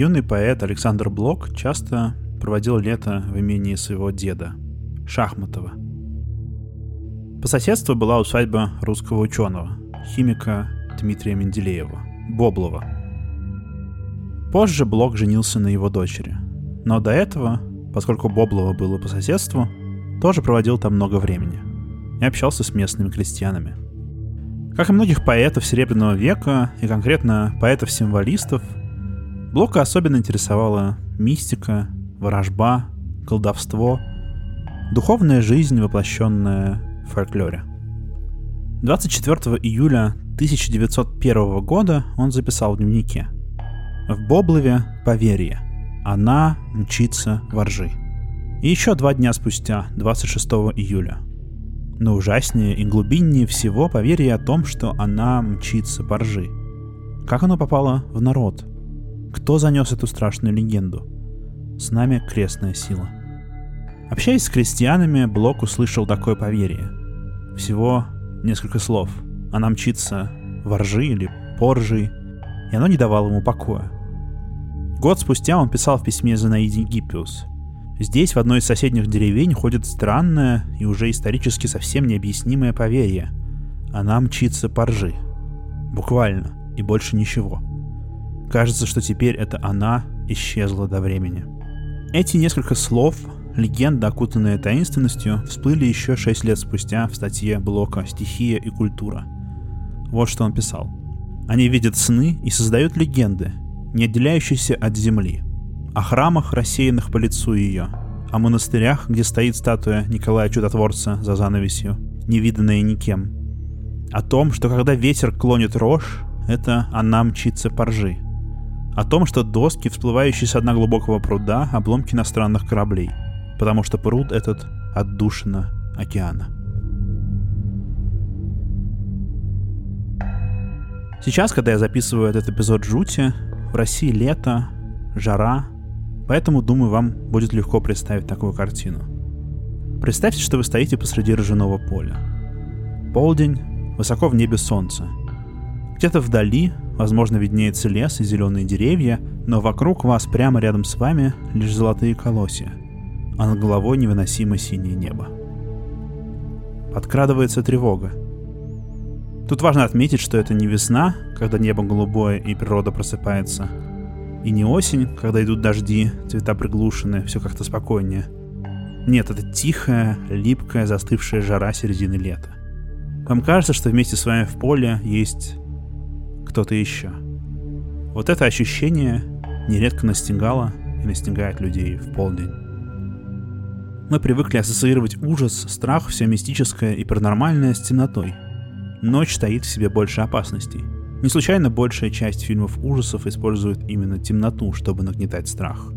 Юный поэт Александр Блок часто проводил лето в имении своего деда, Шахматова. По соседству была усадьба русского ученого, химика Дмитрия Менделеева, Боблова. Позже Блок женился на его дочери. Но до этого, поскольку Боблова было по соседству, тоже проводил там много времени и общался с местными крестьянами. Как и многих поэтов Серебряного века, и конкретно поэтов-символистов, Блока особенно интересовала мистика, ворожба, колдовство, духовная жизнь, воплощенная в фольклоре. 24 июля 1901 года он записал в дневнике «В Боблове поверье, она мчится воржи». И еще два дня спустя, 26 июля. Но ужаснее и глубиннее всего поверье о том, что она мчится по ржи. Как оно попало в народ – кто занес эту страшную легенду? С нами крестная сила. Общаясь с крестьянами, Блок услышал такое поверье. Всего несколько слов. Она мчится воржи или поржи, и оно не давало ему покоя. Год спустя он писал в письме Зинаиде Гиппиус. Здесь, в одной из соседних деревень, ходит странное и уже исторически совсем необъяснимое поверье. Она мчится по ржи. Буквально. И больше ничего. Кажется, что теперь это она исчезла до времени. Эти несколько слов, легенда, окутанная таинственностью, всплыли еще шесть лет спустя в статье блока «Стихия и культура». Вот что он писал. Они видят сны и создают легенды, не отделяющиеся от земли. О храмах, рассеянных по лицу ее, о монастырях, где стоит статуя Николая Чудотворца за занавесью, невиданная никем. О том, что когда ветер клонит рожь, это она мчится по ржи – о том, что доски, всплывающие с дна глубокого пруда, обломки иностранных кораблей, потому что пруд этот отдушина океана. Сейчас, когда я записываю этот эпизод жути, в России лето, жара, поэтому, думаю, вам будет легко представить такую картину. Представьте, что вы стоите посреди ржаного поля. Полдень, высоко в небе солнце. Где-то вдали Возможно, виднеется лес и зеленые деревья, но вокруг вас, прямо рядом с вами, лишь золотые колосья, а над головой невыносимо синее небо. Подкрадывается тревога. Тут важно отметить, что это не весна, когда небо голубое и природа просыпается, и не осень, когда идут дожди, цвета приглушены, все как-то спокойнее. Нет, это тихая, липкая, застывшая жара середины лета. Вам кажется, что вместе с вами в поле есть кто-то еще. Вот это ощущение нередко настигало и настигает людей в полдень. Мы привыкли ассоциировать ужас, страх, все мистическое и паранормальное с темнотой. Ночь таит в себе больше опасностей. Не случайно большая часть фильмов ужасов использует именно темноту, чтобы нагнетать страх.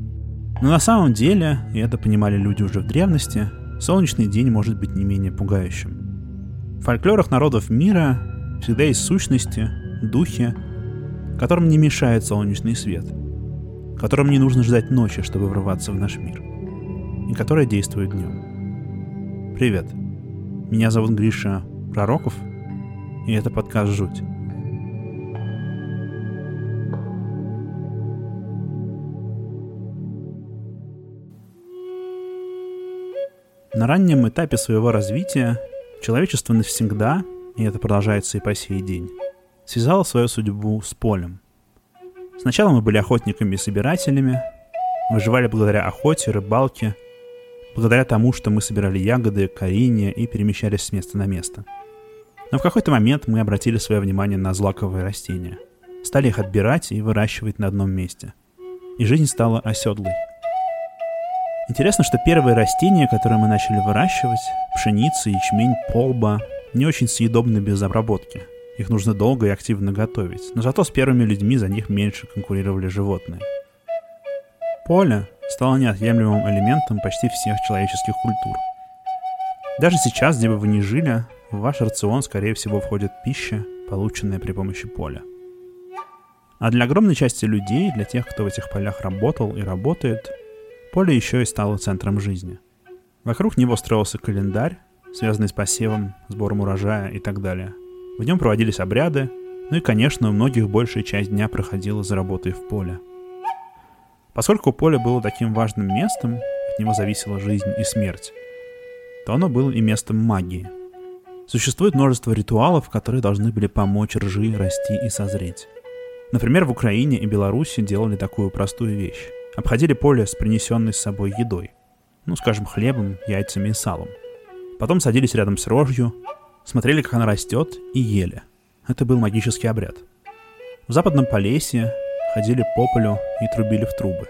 Но на самом деле, и это понимали люди уже в древности, солнечный день может быть не менее пугающим. В фольклорах народов мира всегда есть сущности, духи, которым не мешает солнечный свет, которым не нужно ждать ночи, чтобы врываться в наш мир, и которые действуют днем. Привет, меня зовут Гриша Пророков, и это подкаст «Жуть». На раннем этапе своего развития человечество навсегда, и это продолжается и по сей день, связала свою судьбу с полем. Сначала мы были охотниками и собирателями, выживали благодаря охоте, рыбалке, благодаря тому, что мы собирали ягоды, коренья и перемещались с места на место. Но в какой-то момент мы обратили свое внимание на злаковые растения, стали их отбирать и выращивать на одном месте. И жизнь стала оседлой. Интересно, что первые растения, которые мы начали выращивать, пшеница, ячмень, полба, не очень съедобны без обработки – их нужно долго и активно готовить, но зато с первыми людьми за них меньше конкурировали животные. Поле стало неотъемлемым элементом почти всех человеческих культур. Даже сейчас, где бы вы ни жили, в ваш рацион, скорее всего, входит пища, полученная при помощи поля. А для огромной части людей, для тех, кто в этих полях работал и работает, поле еще и стало центром жизни. Вокруг него строился календарь, связанный с посевом, сбором урожая и так далее. В нем проводились обряды, ну и, конечно, у многих большая часть дня проходила за работой в поле. Поскольку поле было таким важным местом, от него зависела жизнь и смерть, то оно было и местом магии. Существует множество ритуалов, которые должны были помочь ржи расти и созреть. Например, в Украине и Беларуси делали такую простую вещь. Обходили поле с принесенной с собой едой. Ну, скажем, хлебом, яйцами и салом. Потом садились рядом с рожью, смотрели, как она растет, и ели. Это был магический обряд. В западном Полесье ходили по полю и трубили в трубы.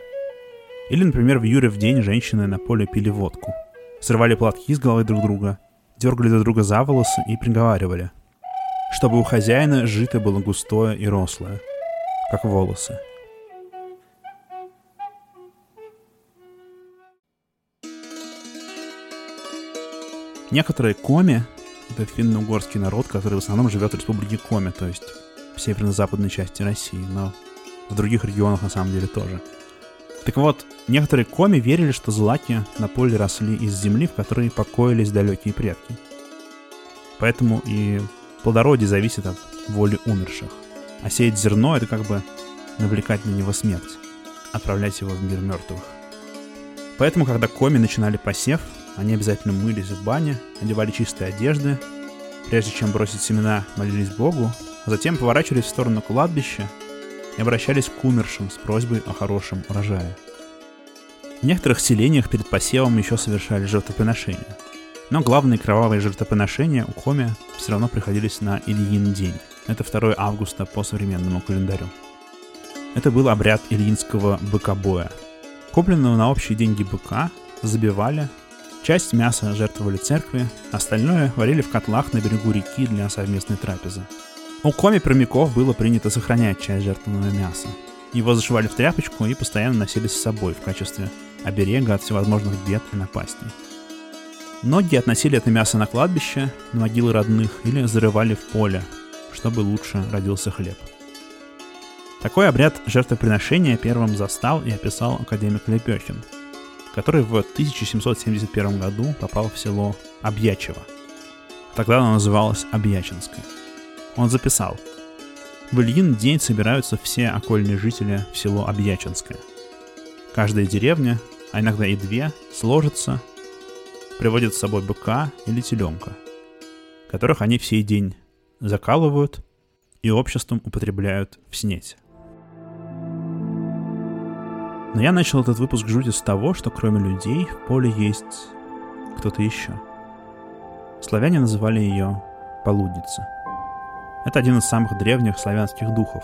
Или, например, в Юре в день женщины на поле пили водку. Срывали платки с головы друг друга, дергали друг друга за волосы и приговаривали, чтобы у хозяина жито было густое и рослое – как волосы. Некоторые коми — это финно-угорский народ, который в основном живет в республике Коми, то есть в северно-западной части России, но в других регионах на самом деле тоже. Так вот, некоторые коми верили, что злаки на поле росли из земли, в которой покоились далекие предки. Поэтому и плодородие зависит от воли умерших. А сеять зерно — это как бы навлекать на него смерть, отправлять его в мир мертвых. Поэтому, когда коми начинали посев, они обязательно мылись в бане, одевали чистые одежды, прежде чем бросить семена, молились Богу, а затем поворачивались в сторону кладбища и обращались к умершим с просьбой о хорошем урожае. В некоторых селениях перед посевом еще совершали жертвоприношения. Но главные кровавые жертвоприношения у Коми все равно приходились на Ильин день. Это 2 августа по современному календарю. Это был обряд ильинского быкобоя. Купленного на общие деньги быка забивали, часть мяса жертвовали церкви, остальное варили в котлах на берегу реки для совместной трапезы. У коми-промяков было принято сохранять часть жертвованного мяса. Его зашивали в тряпочку и постоянно носили с собой в качестве оберега от всевозможных бед и напастей. Многие относили это мясо на кладбище, на могилы родных или зарывали в поле, чтобы лучше родился хлеб. Такой обряд жертвоприношения первым застал и описал академик Лепехин, который в 1771 году попал в село Обьячево. Тогда оно называлось Обьячинское. Он записал «В Ильин день собираются все окольные жители в село Обьячинское. Каждая деревня, а иногда и две, сложится, приводит с собой быка или теленка, которых они в сей день закалывают и обществом употребляют в снеть. Но я начал этот выпуск жути с того, что кроме людей в поле есть кто-то еще. Славяне называли ее полудница. Это один из самых древних славянских духов.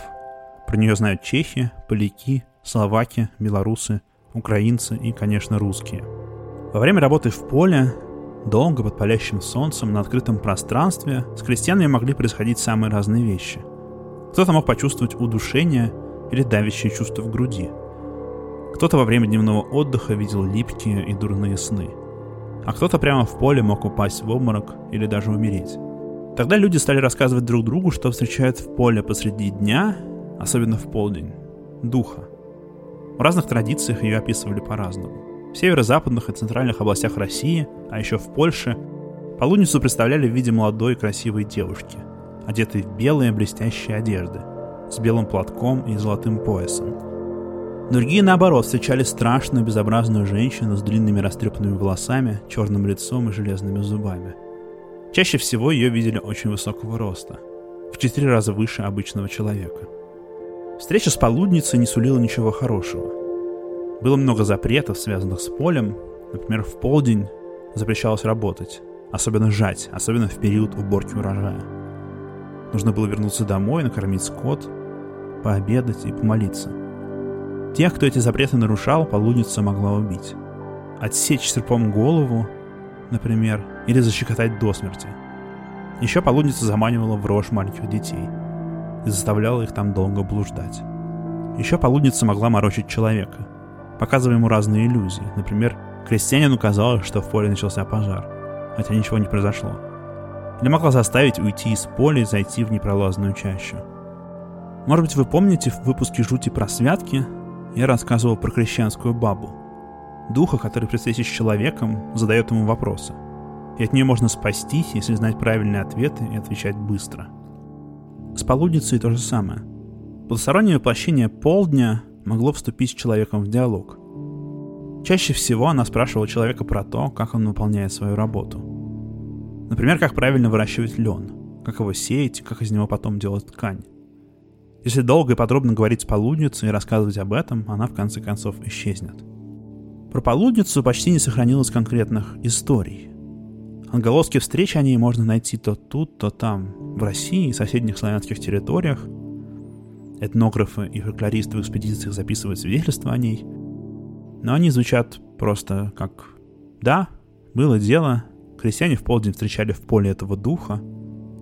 Про нее знают чехи, поляки, словаки, белорусы, украинцы и, конечно, русские. Во время работы в поле Долго под палящим солнцем на открытом пространстве с крестьянами могли происходить самые разные вещи. Кто-то мог почувствовать удушение или давящее чувство в груди. Кто-то во время дневного отдыха видел липкие и дурные сны. А кто-то прямо в поле мог упасть в обморок или даже умереть. Тогда люди стали рассказывать друг другу, что встречают в поле посреди дня, особенно в полдень, духа. В разных традициях ее описывали по-разному. В северо-западных и центральных областях России, а еще в Польше, полуницу представляли в виде молодой красивой девушки, одетой в белые блестящие одежды, с белым платком и золотым поясом. Другие, наоборот, встречали страшную безобразную женщину с длинными растрепанными волосами, черным лицом и железными зубами. Чаще всего ее видели очень высокого роста, в четыре раза выше обычного человека. Встреча с полудницей не сулила ничего хорошего. Было много запретов, связанных с полем. Например, в полдень запрещалось работать, особенно жать, особенно в период уборки урожая. Нужно было вернуться домой, накормить скот, пообедать и помолиться. Тех, кто эти запреты нарушал, полудница могла убить. Отсечь серпом голову, например, или защекотать до смерти. Еще полудница заманивала в рожь маленьких детей и заставляла их там долго блуждать. Еще полудница могла морочить человека – показывая ему разные иллюзии. Например, крестьянину казалось, что в поле начался пожар, хотя ничего не произошло. Или могла заставить уйти из поля и зайти в непролазную чащу. Может быть, вы помните в выпуске «Жути про святки» я рассказывал про крещенскую бабу. Духа, который при встрече с человеком задает ему вопросы. И от нее можно спастись, если знать правильные ответы и отвечать быстро. С полудницей то же самое. Потустороннее воплощение полдня могло вступить с человеком в диалог. Чаще всего она спрашивала человека про то, как он выполняет свою работу. Например, как правильно выращивать лен, как его сеять, как из него потом делать ткань. Если долго и подробно говорить с полудницей и рассказывать об этом, она в конце концов исчезнет. Про полудницу почти не сохранилось конкретных историй. Отголоски встречи о ней можно найти то тут, то там, в России и соседних славянских территориях. Этнографы и фольклористы в экспедициях записывают свидетельства о ней. Но они звучат просто как «Да, было дело, крестьяне в полдень встречали в поле этого духа,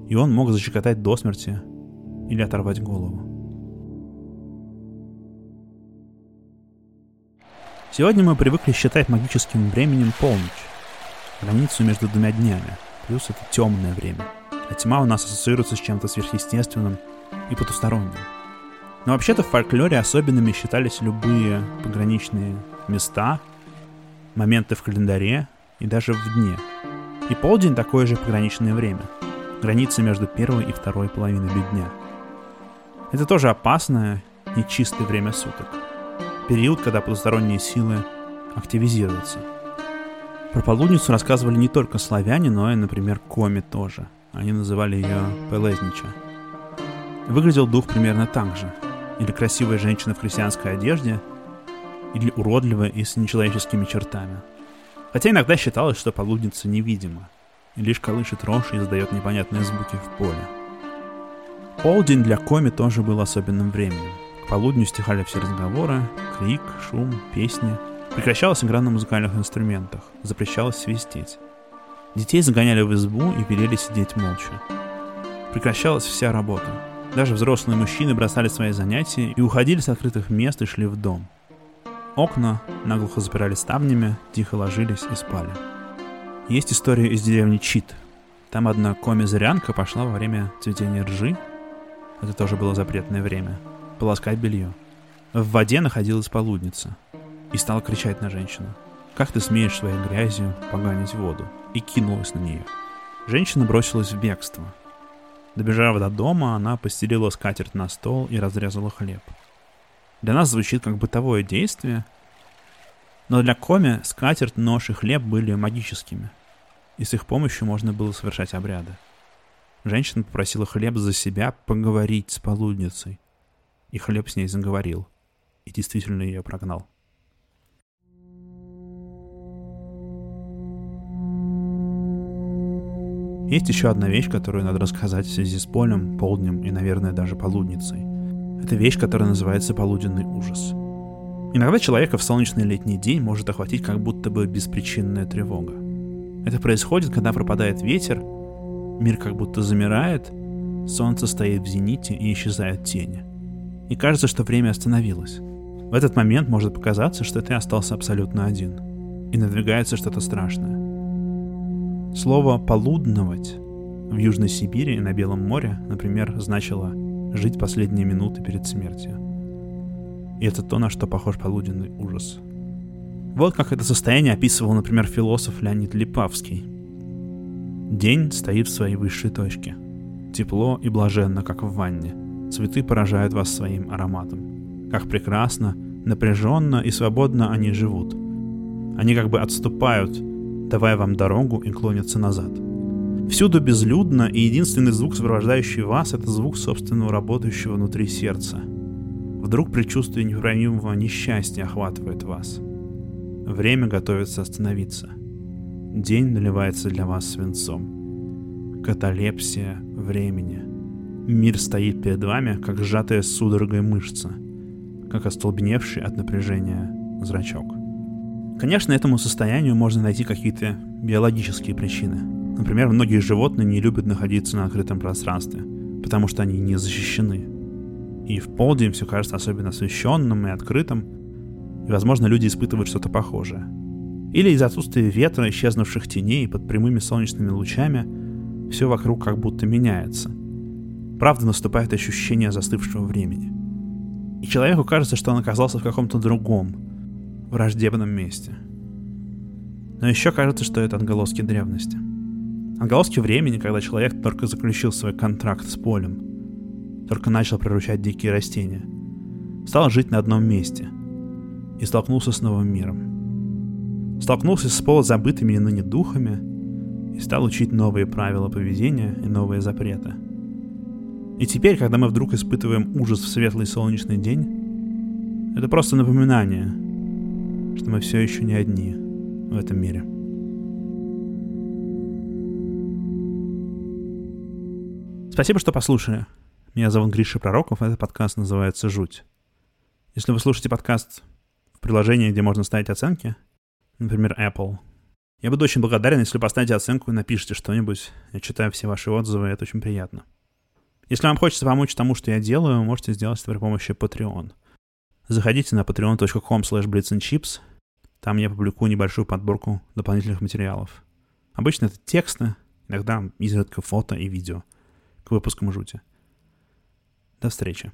и он мог защекотать до смерти или оторвать голову». Сегодня мы привыкли считать магическим временем полночь, границу между двумя днями, плюс это темное время. А тьма у нас ассоциируется с чем-то сверхъестественным и потусторонним. Но вообще-то в фольклоре особенными считались любые пограничные места, моменты в календаре и даже в дне. И полдень такое же пограничное время, граница между первой и второй половиной дня. Это тоже опасное, нечистое время суток – период, когда потусторонние силы активизируются. Про полудницу рассказывали не только славяне, но и, например, коми тоже. Они называли ее Пелезнича. Выглядел дух примерно так же. Или красивая женщина в христианской одежде, или уродливая и с нечеловеческими чертами. Хотя иногда считалось, что полудница невидима, и лишь колышет рожь и издает непонятные звуки в поле. Полдень для коми тоже был особенным временем. Полудню стихали все разговоры, крик, шум, песни. Прекращалась игра на музыкальных инструментах, запрещалось свистеть. Детей загоняли в избу и велели сидеть молча. Прекращалась вся работа. Даже взрослые мужчины бросали свои занятия и уходили с открытых мест и шли в дом. Окна наглухо запирали ставнями, тихо ложились и спали. Есть история из деревни Чит. Там одна коми-зырянка пошла во время цветения ржи. Это тоже было запретное время – полоскать белье. В воде находилась полудница и стала кричать на женщину. «Как ты смеешь своей грязью поганить воду?» и кинулась на нее. Женщина бросилась в бегство. Добежав до дома, она постелила скатерть на стол и разрезала хлеб. Для нас звучит как бытовое действие, но для Коми скатерть, нож и хлеб были магическими, и с их помощью можно было совершать обряды. Женщина попросила хлеб за себя поговорить с полудницей, и хлеб с ней заговорил, и действительно ее прогнал. Есть еще одна вещь, которую надо рассказать в связи с полем, полднем и, наверное, даже полудницей. Это вещь, которая называется полуденный ужас. Иногда человека в солнечный летний день может охватить как будто бы беспричинная тревога. Это происходит, когда пропадает ветер, мир как будто замирает, солнце стоит в зените и исчезают тени – и кажется, что время остановилось. В этот момент может показаться, что ты остался абсолютно один, и надвигается что-то страшное. Слово «полудновать» в Южной Сибири и на Белом море, например, значило «жить последние минуты перед смертью». И это то, на что похож полуденный ужас. Вот как это состояние описывал, например, философ Леонид Липавский. День стоит в своей высшей точке. Тепло и блаженно, как в ванне – Цветы поражают вас своим ароматом. Как прекрасно, напряженно и свободно они живут. Они как бы отступают, давая вам дорогу и клонятся назад. Всюду безлюдно, и единственный звук, сопровождающий вас, это звук собственного работающего внутри сердца. Вдруг предчувствие неправимого несчастья охватывает вас. Время готовится остановиться. День наливается для вас свинцом. Каталепсия времени — Мир стоит перед вами, как сжатая судорогой мышца, как остолбеневший от напряжения зрачок. Конечно, этому состоянию можно найти какие-то биологические причины. Например, многие животные не любят находиться на открытом пространстве, потому что они не защищены. И в полдень все кажется особенно освещенным и открытым, и, возможно, люди испытывают что-то похожее. Или из-за отсутствия ветра, исчезнувших теней под прямыми солнечными лучами, все вокруг как будто меняется – Правда, наступает ощущение застывшего времени. И человеку кажется, что он оказался в каком-то другом, враждебном месте. Но еще кажется, что это отголоски древности. Отголоски времени, когда человек только заключил свой контракт с полем, только начал приручать дикие растения. стал жить на одном месте и столкнулся с новым миром. Столкнулся с полузабытыми ныне духами и стал учить новые правила поведения и новые запреты. И теперь, когда мы вдруг испытываем ужас в светлый солнечный день, это просто напоминание, что мы все еще не одни в этом мире. Спасибо, что послушали. Меня зовут Гриша Пророков, этот подкаст называется «Жуть». Если вы слушаете подкаст в приложении, где можно ставить оценки, например, Apple, я буду очень благодарен, если поставите оценку и напишите что-нибудь. Я читаю все ваши отзывы, это очень приятно. Если вам хочется помочь тому, что я делаю, можете сделать это при помощи Patreon. Заходите на patreon.com slash Там я публикую небольшую подборку дополнительных материалов. Обычно это тексты, иногда изредка фото и видео к выпускам жути. До встречи.